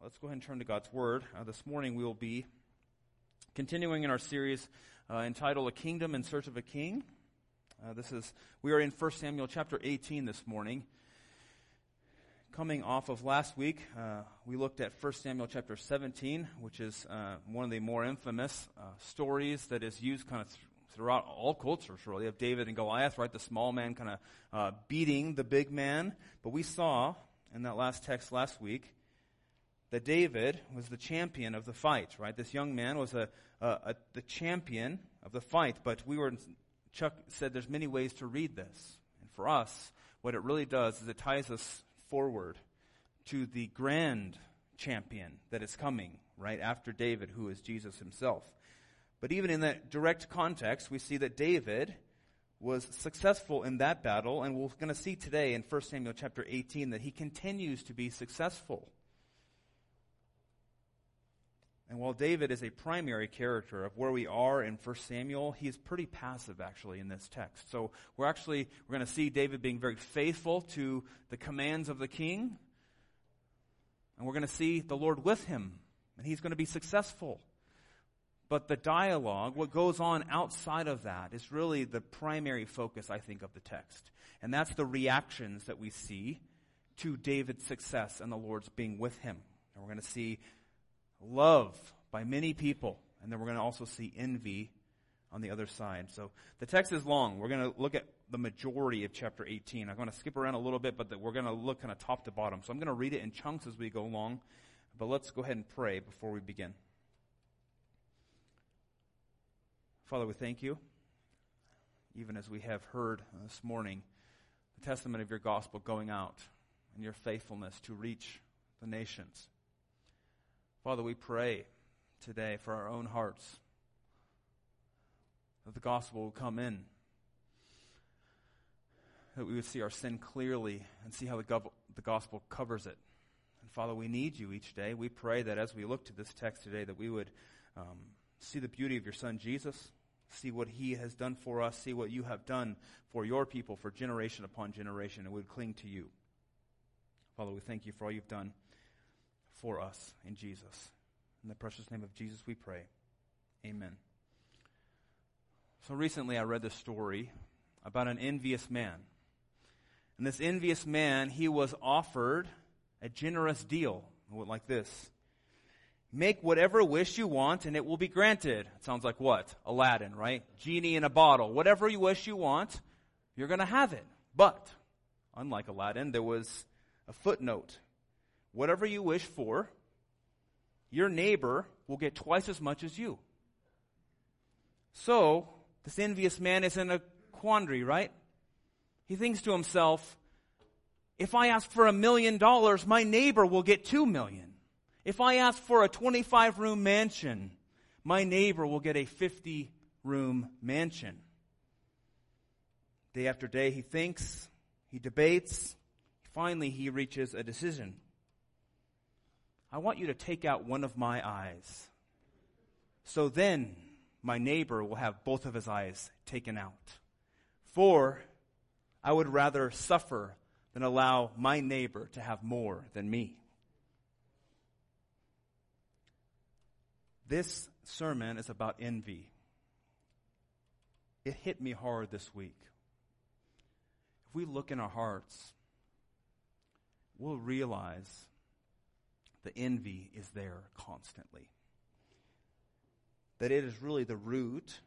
Let's go ahead and turn to God's Word. Uh, this morning we will be continuing in our series uh, entitled A Kingdom in Search of a King. Uh, this is, we are in 1 Samuel chapter 18 this morning. Coming off of last week, uh, we looked at 1 Samuel chapter 17, which is uh, one of the more infamous uh, stories that is used kind of th- throughout all cultures, really, of David and Goliath, right? The small man kind of beating the big man. But we saw in that last text last week that David was the champion of the fight, right? This young man was a, a, a, the champion of the fight, but we were, Chuck said there's many ways to read this. And for us, what it really does is it ties us forward to the grand champion that is coming, right, after David, who is Jesus himself. But even in that direct context, we see that David was successful in that battle, and we're going to see today in 1 Samuel chapter 18 that he continues to be successful. And while David is a primary character of where we are in 1 Samuel, he's pretty passive actually in this text. So we're actually, we're going to see David being very faithful to the commands of the king. And we're going to see the Lord with him. And he's going to be successful. But the dialogue, what goes on outside of that, is really the primary focus, I think, of the text. And that's the reactions that we see to David's success and the Lord's being with him. And we're going to see love by many people. And then we're going to also see envy on the other side. So the text is long. We're going to look at the majority of chapter 18. I'm going to skip around a little bit, but the, we're going to look kind of top to bottom. So I'm going to read it in chunks as we go along. But let's go ahead and pray before we begin. Father, we thank you, even as we have heard this morning, the testament of your gospel going out and your faithfulness to reach the nations. Father, we pray today for our own hearts that the gospel will come in, that we would see our sin clearly and see how the, gov- the gospel covers it. And Father, we need you each day. We pray that as we look to this text today, that we would um, see the beauty of your Son Jesus, see what he has done for us, see what you have done for your people for generation upon generation, and we would cling to you. Father, we thank you for all you've done for us in Jesus. In the precious name of Jesus, we pray. Amen. So recently I read this story about an envious man. And this envious man, he was offered a generous deal like this. Make whatever wish you want and it will be granted. It sounds like what? Aladdin, right? Genie in a bottle. Whatever you wish you want, you're going to have it. But, unlike Aladdin, there was a footnote whatever you wish for, your neighbor will get twice as much as you. So, this envious man is in a quandary, right? He thinks to himself, if I ask for a million dollars, my neighbor will get two million. If I ask for a 25 room mansion, my neighbor will get a 50 room mansion. Day after day, he thinks, he debates, finally, he reaches a decision. I want you to take out one of my eyes. So then my neighbor will have both of his eyes taken out. For I would rather suffer than allow my neighbor to have more than me. This sermon is about envy. It hit me hard this week. If we look in our hearts, we'll realize the envy is there constantly. That it is really the root,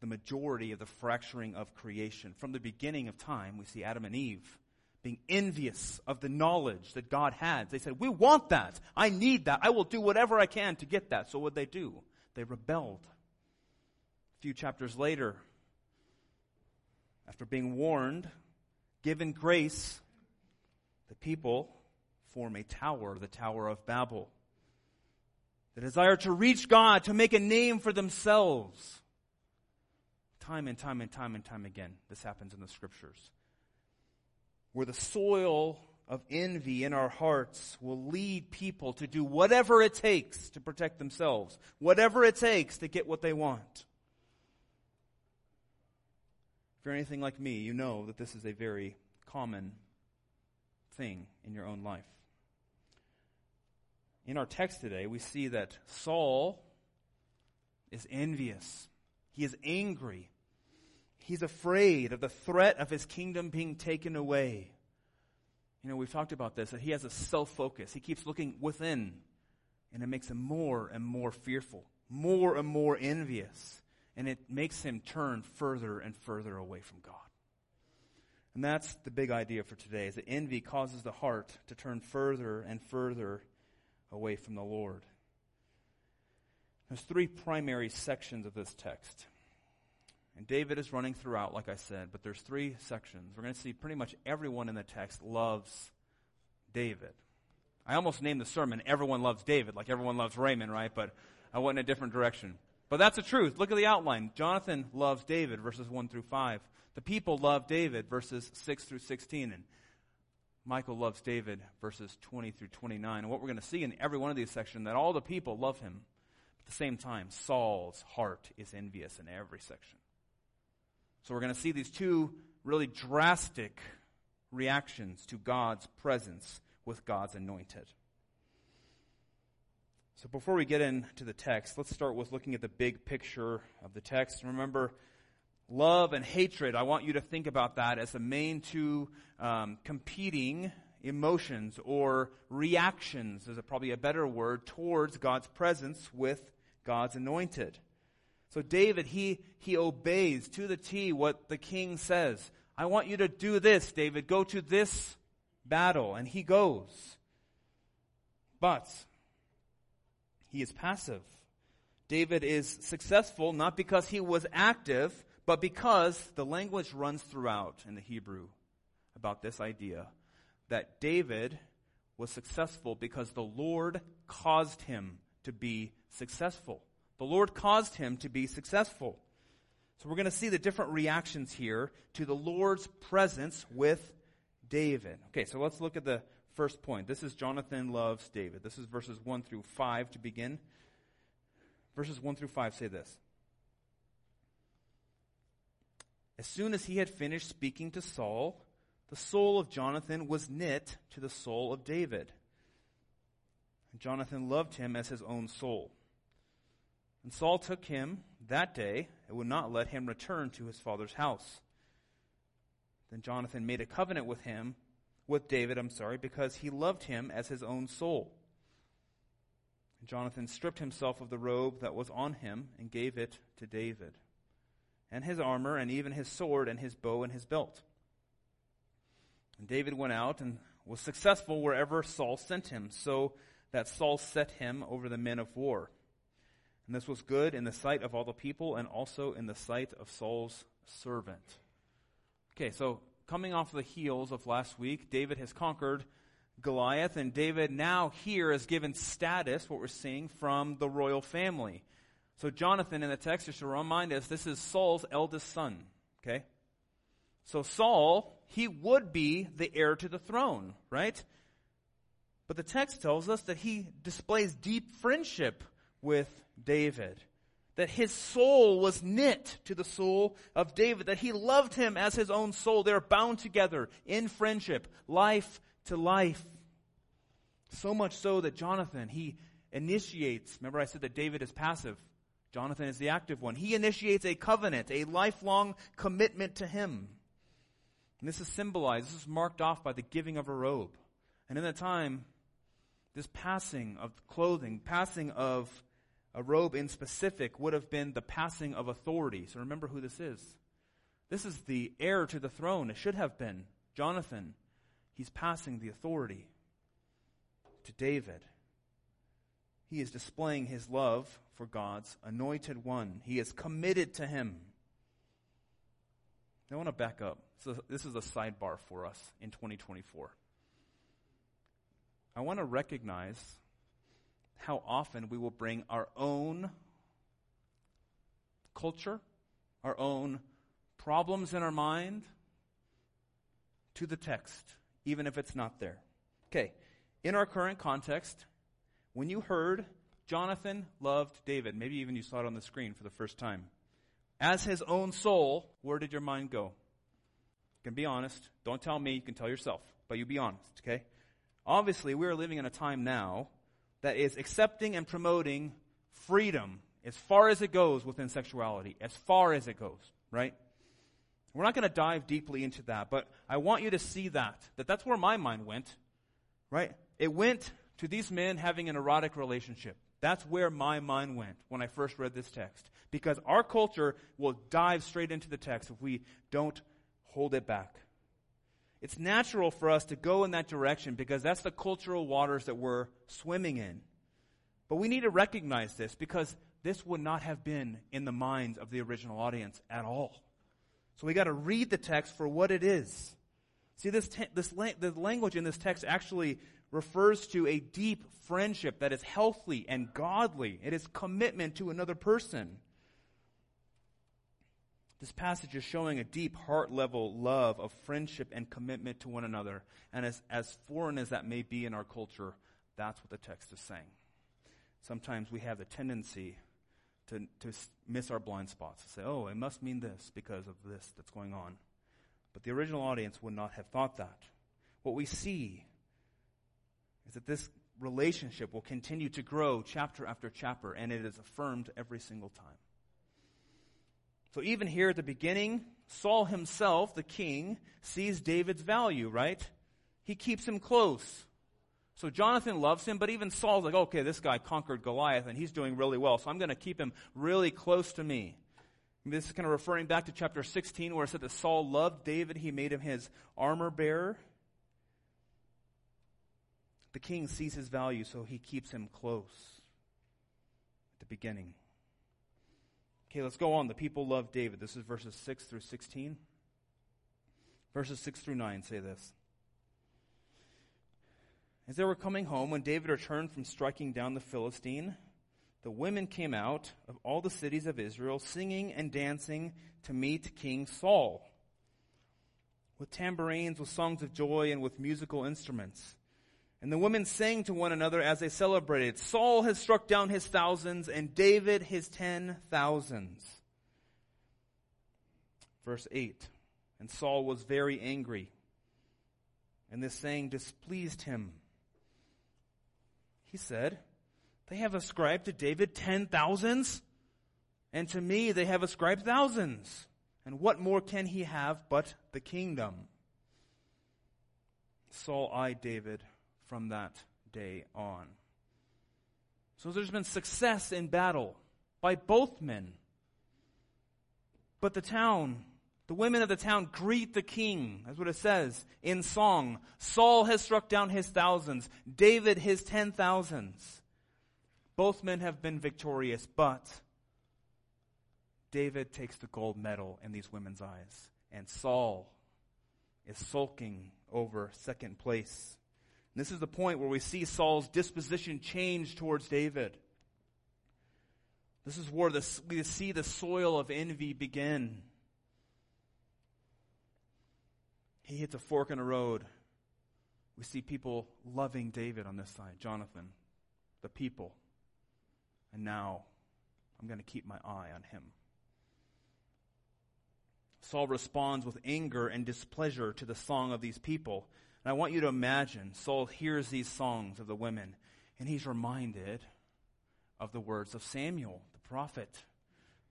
the majority of the fracturing of creation. From the beginning of time, we see Adam and Eve being envious of the knowledge that God had. They said, We want that. I need that. I will do whatever I can to get that. So what did they do? They rebelled. A few chapters later, after being warned, given grace, the people form a tower, the Tower of Babel. The desire to reach God, to make a name for themselves. Time and time and time and time again, this happens in the scriptures. Where the soil of envy in our hearts will lead people to do whatever it takes to protect themselves, whatever it takes to get what they want. If you're anything like me, you know that this is a very common thing in your own life in our text today, we see that Saul is envious. He is angry. He's afraid of the threat of his kingdom being taken away. You know, we've talked about this, that he has a self focus. He keeps looking within, and it makes him more and more fearful, more and more envious, and it makes him turn further and further away from God. And that's the big idea for today, is that envy causes the heart to turn further and further away from the Lord. There's three primary sections of this text. And David is running throughout, like I said, but there's three sections. We're going to see pretty much everyone in the text loves David. I almost named the sermon, Everyone Loves David, like everyone loves Raymond, right? But I went in a different direction. But that's the truth. Look at the outline. Jonathan loves David, verses 1 through 5. The people love David, verses 6 through 16. And Michal loves David, verses 20 through 29. And what we're going to see in every one of these sections, that all the people love him. At the same time, Saul's heart is envious in every section. So we're going to see these two really drastic reactions to God's presence with God's anointed. So before we get into the text, let's start with looking at the big picture of the text. Remember, love and hatred, I want you to think about that as the main two um, competing emotions or reactions, is probably a better word, towards God's presence with God's anointed. So David, he, he obeys to the T what the king says. I want you to do this, David. Go to this battle. And he goes. But he is passive. David is successful not because he was active, but because the language runs throughout in the Hebrew about this idea that David was successful because the Lord caused him to be successful. The Lord caused him to be successful. So we're going to see the different reactions here to the Lord's presence with David. Okay, so let's look at the first point. This is Jonathan loves David. This is verses 1 through 5 to begin. Verses 1 through 5 say this. As soon as he had finished speaking to Saul, the soul of Jonathan was knit to the soul of David. And Jonathan loved him as his own soul. And Saul took him that day and would not let him return to his father's house. Then Jonathan made a covenant with him, with David, I'm sorry, because he loved him as his own soul. And Jonathan stripped himself of the robe that was on him and gave it to David, and his armor, and even his sword, and his bow, and his belt. And David went out and was successful wherever Saul sent him, so that Saul set him over the men of war. And this was good in the sight of all the people and also in the sight of Saul's servant. Okay, so coming off the heels of last week, David has conquered Goliath, and David now here is given status, what we're seeing, from the royal family. So Jonathan in the text, just to remind us, this is Saul's eldest son. Okay? So Saul, he would be the heir to the throne, right? But the text tells us that he displays deep friendship with David. That his soul was knit to the soul of David, that he loved him as his own soul. They're bound together in friendship, life to life. So much so that Jonathan, he initiates, remember I said that David is passive. Jonathan is the active one. He initiates a covenant, a lifelong commitment to him. And this is symbolized, this is marked off by the giving of a robe. And in that time, this passing of clothing, passing of a robe in specific would have been the passing of authority. So remember who this is. This is the heir to the throne. It should have been Jonathan. He's passing the authority to David. He is displaying his love for God's anointed one. He is committed to him. I want to back up. So this is a sidebar for us in 2024. I want to recognize how often we will bring our own culture, our own problems in our mind to the text, even if it's not there. Okay, in our current context, when you heard Jonathan loved David, maybe even you saw it on the screen for the first time, as his own soul, where did your mind go? You can be honest. Don't tell me, you can tell yourself, but you be honest, okay? Obviously, we are living in a time now that is accepting and promoting freedom as far as it goes within sexuality, as far as it goes, right? We're not going to dive deeply into that, but I want you to see that, that that's where my mind went, right? It went to these men having an erotic relationship. That's where my mind went when I first read this text. Because our culture will dive straight into the text if we don't hold it back. It's natural for us to go in that direction because that's the cultural waters that we're swimming in. But we need to recognize this because this would not have been in the minds of the original audience at all. So we got to read the text for what it is. See, this, te- this la- the language in this text actually refers to a deep friendship that is healthy and godly. It is commitment to another person. This passage is showing a deep heart level love of friendship and commitment to one another. And as, as foreign as that may be in our culture, that's what the text is saying. Sometimes we have the tendency to, to miss our blind spots, to say, oh, it must mean this because of this that's going on. But the original audience would not have thought that. What we see is that this relationship will continue to grow chapter after chapter, and it is affirmed every single time. So even here at the beginning, Saul himself, the king, sees David's value, right? He keeps him close. So Jonathan loves him, but even Saul's like, okay, this guy conquered Goliath and he's doing really well, so I'm going to keep him really close to me. This is kind of referring back to chapter 16 where it said that Saul loved David. He made him his armor bearer. The king sees his value, so he keeps him close at the beginning. Okay, let's go on. The people love David. This is verses 6 through 16. Verses 6 through 9 say this. As they were coming home, when David returned from striking down the Philistine, the women came out of all the cities of Israel, singing and dancing to meet King Saul, with tambourines, with songs of joy, and with musical instruments. And the women sang to one another as they celebrated, Saul has struck down his thousands, and David his ten thousands. Verse 8 And Saul was very angry, and this saying displeased him. He said, They have ascribed to David ten thousands, and to me they have ascribed thousands. And what more can he have but the kingdom? Saul eyed David from that day on. So there's been success in battle by both men. But the town the women of the town greet the king. That's what it says in song. Saul has struck down his thousands, David his ten thousands. Both men have been victorious, but David takes the gold medal in these women's eyes, and Saul is sulking over second place. And this is the point where we see Saul's disposition change towards David. This is where we see the soil of envy begin. he hits a fork in the road. We see people loving David on this side, Jonathan, the people. And now I'm going to keep my eye on him. Saul responds with anger and displeasure to the song of these people. And I want you to imagine Saul hears these songs of the women, and he's reminded of the words of Samuel, the prophet.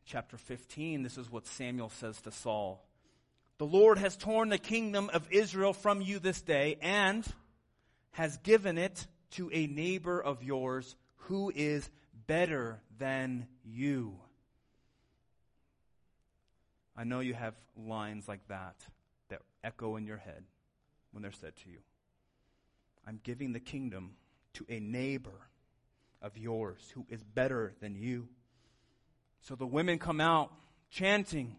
Chapter 15, this is what Samuel says to Saul. The Lord has torn the kingdom of Israel from you this day and has given it to a neighbor of yours who is better than you. I know you have lines like that that echo in your head when they're said to you. I'm giving the kingdom to a neighbor of yours who is better than you. So the women come out chanting,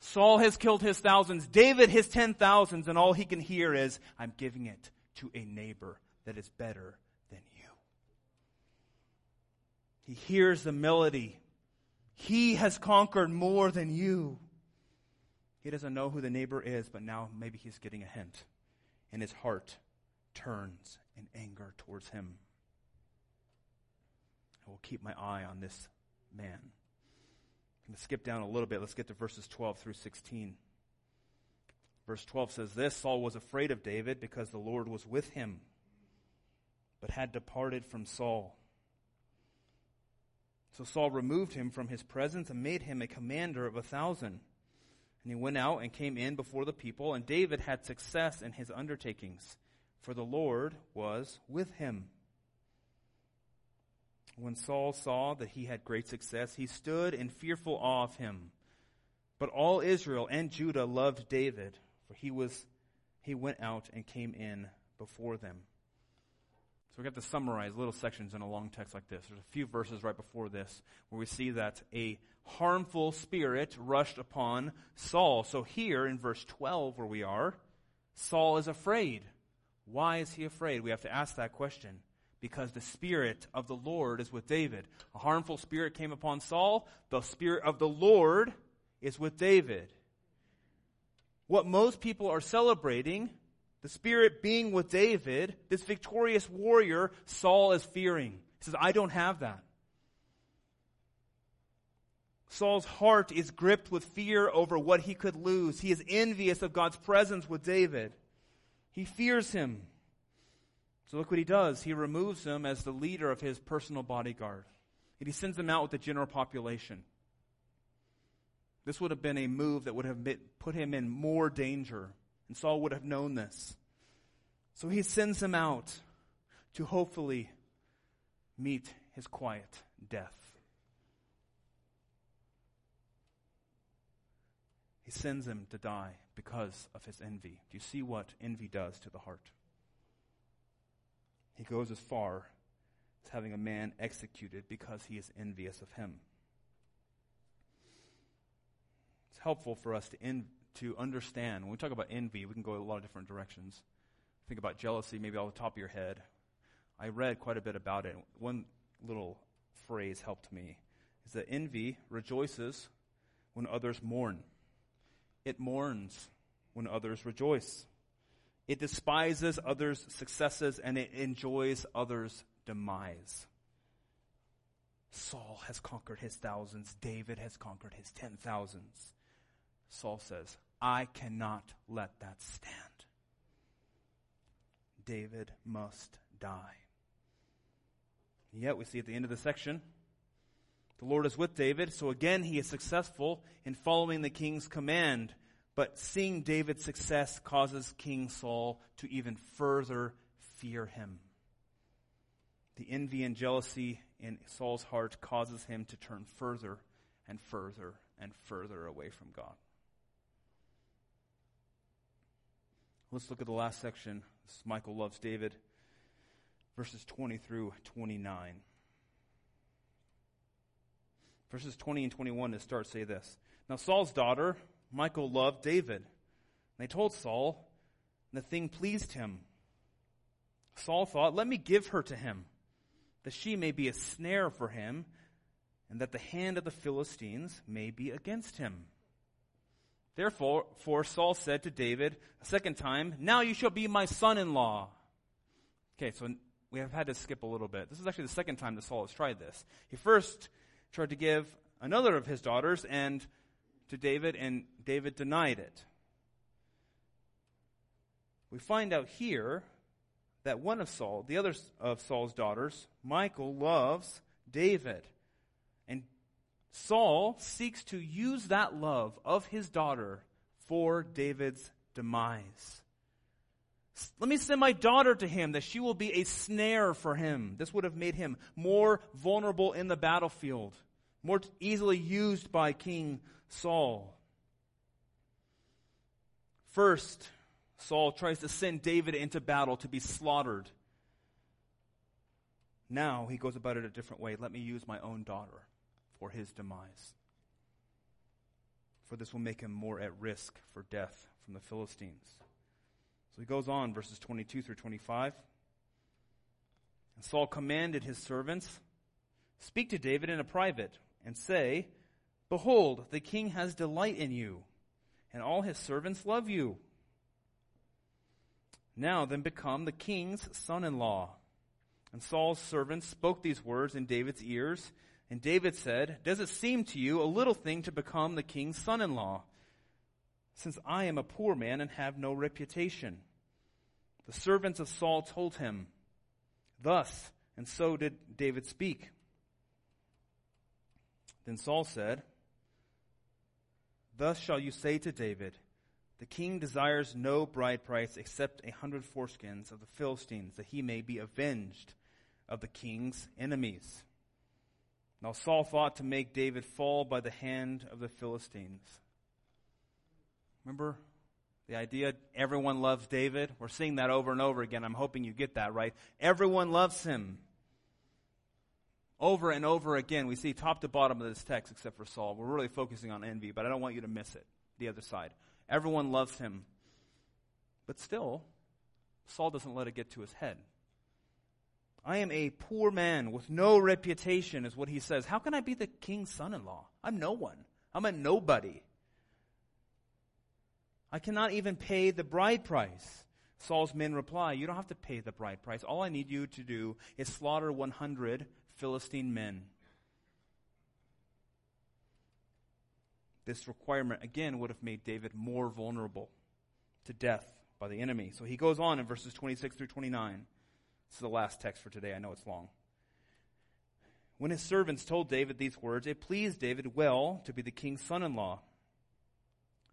Saul has killed his thousands, David his ten thousands, and all he can hear is, I'm giving it to a neighbor that is better than you. He hears the melody. He has conquered more than you. He doesn't know who the neighbor is, but now maybe he's getting a hint. And his heart turns in anger towards him. I will keep my eye on this man. I'm going to skip down a little bit. Let's get to verses 12 through 16. Verse 12 says this Saul was afraid of David because the Lord was with him. but had departed from Saul. So Saul removed him from his presence and made him a commander of a thousand. And he went out and came in before the people, and David had success in his undertakings, for the Lord was with him. When Saul saw that he had great success, he stood in fearful awe of him. But all Israel and Judah loved David, for he was he went out and came in before them. So we have to summarize little sections in a long text like this. There's a few verses right before this where we see that a harmful spirit rushed upon Saul. So here in verse 12 where we are, Saul is afraid. Why is he afraid? We have to ask that question. Because the Spirit of the Lord is with David. A harmful spirit came upon Saul. The Spirit of the Lord is with David. What most people are celebrating the Spirit being with David, this victorious warrior, Saul is fearing. He says, I don't have that. Saul's heart is gripped with fear over what he could lose. He is envious of God's presence with David. He fears him. So look what he does. He removes him as the leader of his personal bodyguard. And he sends him out with the general population. This would have been a move that would have put him in more danger and Saul would have known this. So he sends him out to hopefully meet his quiet death. He sends him to die because of his envy. Do you see what envy does to the heart? He goes as far as having a man executed because he is envious of him. It's helpful for us to, en- to understand. When we talk about envy, we can go a lot of different directions. Think about jealousy, maybe off the top of your head. I read quite a bit about it. One little phrase helped me is that envy rejoices when others mourn. It mourns when others rejoice. It despises others' successes and it enjoys others' demise. Saul has conquered his thousands. David has conquered his ten thousands. Saul says, I cannot let that stand. David must die. Yet we see at the end of the section, the Lord is with David, so again he is successful in following the king's command. But seeing David's success causes King Saul to even further fear him. The envy and jealousy in Saul's heart causes him to turn further and further and further away from God. Let's look at the last section. This Michal loves David, verses 20 through 29. Verses 20 and 21 to start say this. Now Saul's daughter, Michal, loved David. And they told Saul, and the thing pleased him. Saul thought, let me give her to him, that she may be a snare for him, and that the hand of the Philistines may be against him. Therefore, for Saul said to David a second time, Now you shall be my son in law. Okay, so we have had to skip a little bit. This is actually the second time that Saul has tried this. He first tried to give another of his daughters and to David, and David denied it. We find out here that one of Saul, the other of Saul's daughters, Michal, loves David. Saul seeks to use that love of his daughter for David's demise. Let me send my daughter to him that she will be a snare for him. This would have made him more vulnerable in the battlefield, more easily used by King Saul. First, Saul tries to send David into battle to be slaughtered. Now he goes about it a different way. Let me use my own daughter his demise. For this will make him more at risk for death from the Philistines. So he goes on, verses 22 through 25. And Saul commanded his servants, Speak to David in a private, and say, Behold, the king has delight in you, and all his servants love you. Now then become the king's son in law. And Saul's servants spoke these words in David's ears, and David said, Does it seem to you a little thing to become the king's son in law, since I am a poor man and have no reputation? The servants of Saul told him, thus, and so did David speak. Then Saul said, Thus shall you say to David, The king desires no bride price except a hundred foreskins of the Philistines, that he may be avenged of the king's enemies. Now Saul thought to make David fall by the hand of the Philistines. Remember the idea everyone loves David? We're seeing that over and over again. I'm hoping you get that right. Everyone loves him. Over and over again, we see top to bottom of this text, except for Saul. We're really focusing on envy, but I don't want you to miss it. The other side. Everyone loves him. But still, Saul doesn't let it get to his head. I am a poor man with no reputation, is what he says. How can I be the king's son in law? I'm no one. I'm a nobody. I cannot even pay the bride price. Saul's men reply, You don't have to pay the bride price. All I need you to do is slaughter 100 Philistine men. This requirement, again, would have made David more vulnerable to death by the enemy. So he goes on in verses 26 through 29. Is the last text for today. I know it's long. When his servants told David these words, it pleased David well to be the king's son in law.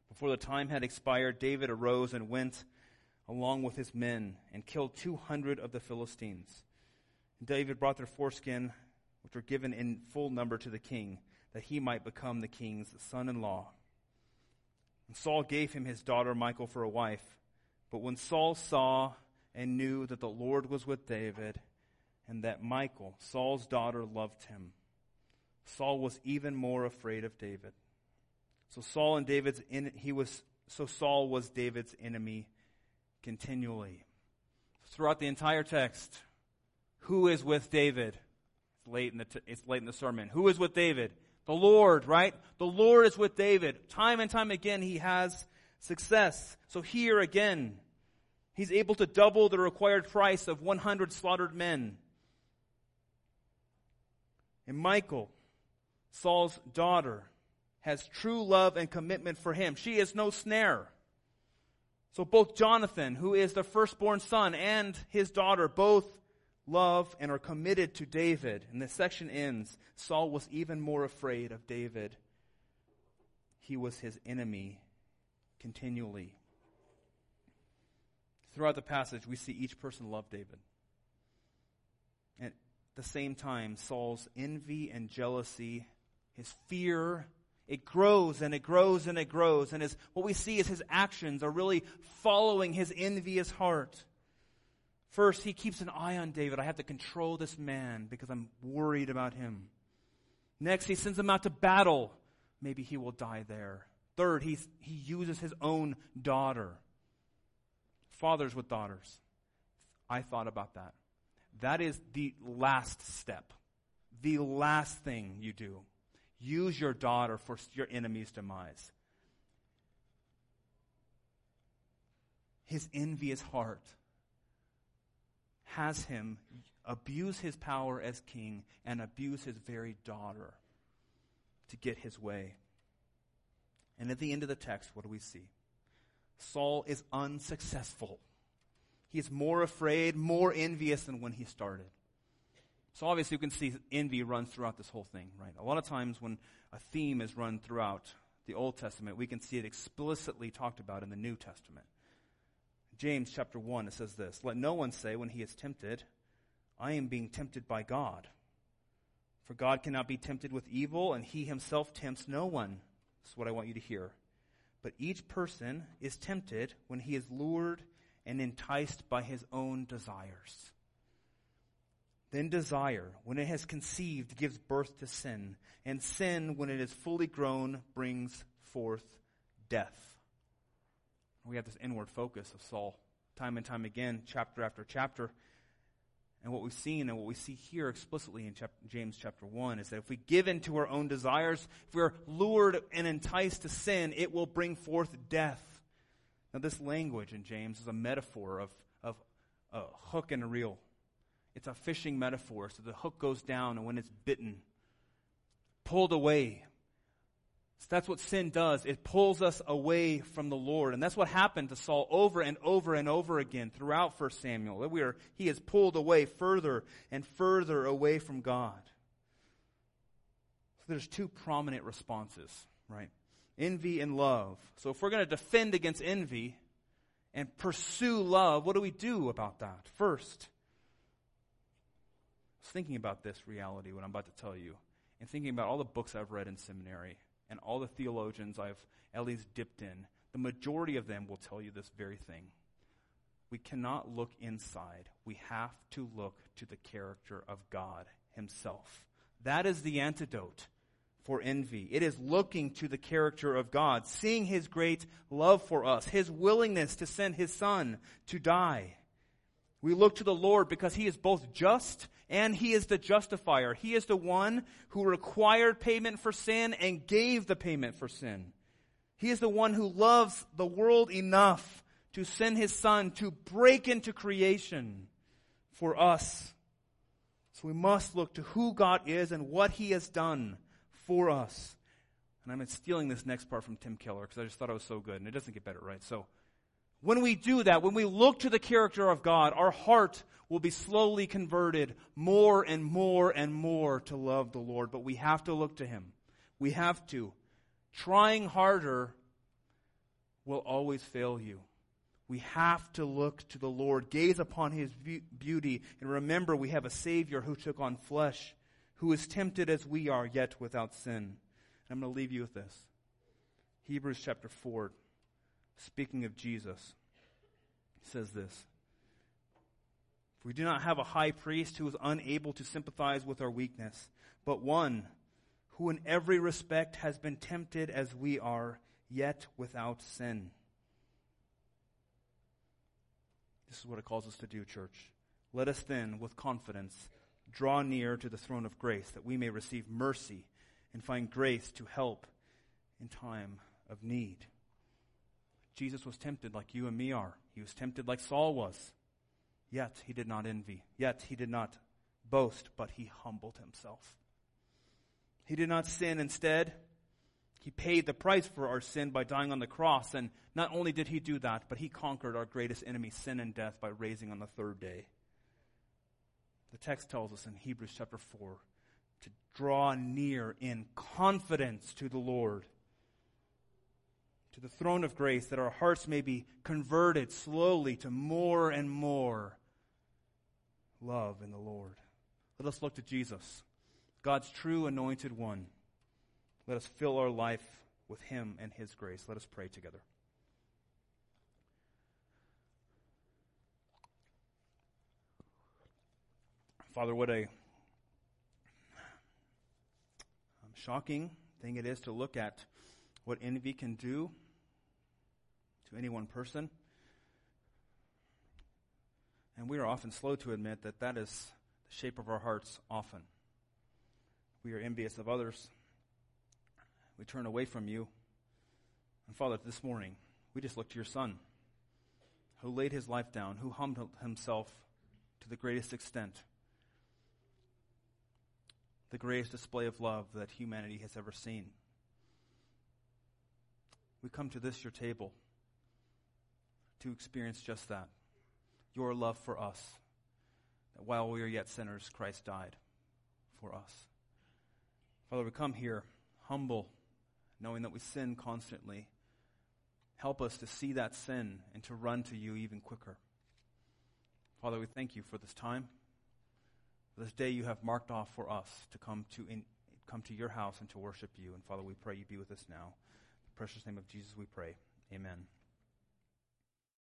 Before the time had expired, David arose and went along with his men and killed 200 of the Philistines. And David brought their foreskin, which were given in full number to the king, that he might become the king's son in law. And Saul gave him his daughter Michal for a wife. But when Saul saw and knew that the Lord was with David, and that Michal, Saul's daughter, loved him, Saul was even more afraid of David. So Saul and David's in, he was so Saul was David's enemy continually. Throughout the entire text, who is with David? It's late in the, t- it's late in the sermon. Who is with David? The Lord, right? The Lord is with David. Time and time again, he has success. So here again, he's able to double the required price of 100 slaughtered men. And Michal, Saul's daughter, has true love and commitment for him. She is no snare. So both Jonathan, who is the firstborn son, and his daughter both love and are committed to David. And the section ends Saul was even more afraid of David. He was his enemy continually. Throughout the passage, we see each person love David. At the same time, Saul's envy and jealousy, his fear it grows and it grows and it grows. And his, what we see is his actions are really following his envious heart. First, he keeps an eye on David. I have to control this man because I'm worried about him. Next, he sends him out to battle. Maybe he will die there. Third, he, he uses his own daughter. Fathers with daughters. I thought about that. That is the last step. The last thing you do. Use your daughter for your enemy's demise. His envious heart has him abuse his power as king and abuse his very daughter to get his way. And at the end of the text, what do we see? Saul is unsuccessful. He is more afraid, more envious than when he started. So obviously you can see envy runs throughout this whole thing, right? A lot of times when a theme is run throughout the Old Testament, we can see it explicitly talked about in the New Testament. James chapter 1, it says this, Let no one say when he is tempted, I am being tempted by God. For God cannot be tempted with evil, and he himself tempts no one. This is what I want you to hear. But each person is tempted when he is lured and enticed by his own desires. Then desire, when it has conceived, gives birth to sin. And sin, when it is fully grown, brings forth death. We have this inward focus of Saul time and time again, chapter after chapter. And what we've seen and what we see here explicitly in chapter, James chapter 1 is that if we give in to our own desires, if we're lured and enticed to sin, it will bring forth death. Now, this language in James is a metaphor of, of a hook and a reel. It's a fishing metaphor. So the hook goes down, and when it's bitten, pulled away, So that's what sin does. It pulls us away from the Lord. And that's what happened to Saul over and over and over again throughout 1 Samuel. We are, he is pulled away further and further away from God. So there's two prominent responses, right? Envy and love. So if we're going to defend against envy and pursue love, what do we do about that? First, I was thinking about this reality, what I'm about to tell you, and thinking about all the books I've read in seminary and all the theologians I've at least dipped in, the majority of them will tell you this very thing. We cannot look inside. We have to look to the character of God Himself. That is the antidote for envy. It is looking to the character of God, seeing His great love for us, His willingness to send His Son to die. We look to the Lord because He is both just and He is the justifier. He is the one who required payment for sin and gave the payment for sin. He is the one who loves the world enough to send His Son to break into creation for us. So we must look to who God is and what He has done for us. And I'm stealing this next part from Tim Keller because I just thought it was so good, and it doesn't get better, right? So, when we do that, when we look to the character of God, our heart will be slowly converted more and more and more to love the Lord. But we have to look to Him. We have to. Trying harder will always fail you. We have to look to the Lord, gaze upon His beauty, and remember we have a Savior who took on flesh, who is tempted as we are, yet without sin. I'm going to leave you with this. Hebrews chapter 4 speaking of Jesus, says this We do not have a high priest who is unable to sympathize with our weakness, but one who in every respect has been tempted as we are, yet without sin. This is what it calls us to do, church. Let us then, with confidence, draw near to the throne of grace that we may receive mercy and find grace to help in time of need. Jesus was tempted like you and me are. He was tempted like Saul was. Yet he did not envy. Yet he did not boast, but he humbled himself. He did not sin. Instead, he paid the price for our sin by dying on the cross. And not only did he do that, but he conquered our greatest enemy, sin and death, by raising on the third day. The text tells us in Hebrews chapter 4 to draw near in confidence to the Lord to the throne of grace that our hearts may be converted slowly to more and more love in the Lord. Let us look to Jesus, God's true anointed one. Let us fill our life with him and his grace. Let us pray together. Father, what a um, shocking thing it is to look at what envy can do to any one person. And we are often slow to admit that that is the shape of our hearts often. We are envious of others. We turn away from you. And Father, this morning, we just look to your Son, who laid his life down, who humbled himself to the greatest extent. The greatest display of love that humanity has ever seen. We come to this, your table to experience just that your love for us. That while we are yet sinners, Christ died for us. Father, we come here humble, knowing that we sin constantly. Help us to see that sin and to run to you even quicker. Father, we thank you for this time, for this day you have marked off for us to come to in, come to your house and to worship you. And Father, we pray you be with us now. In the precious name of Jesus, we pray. Amen.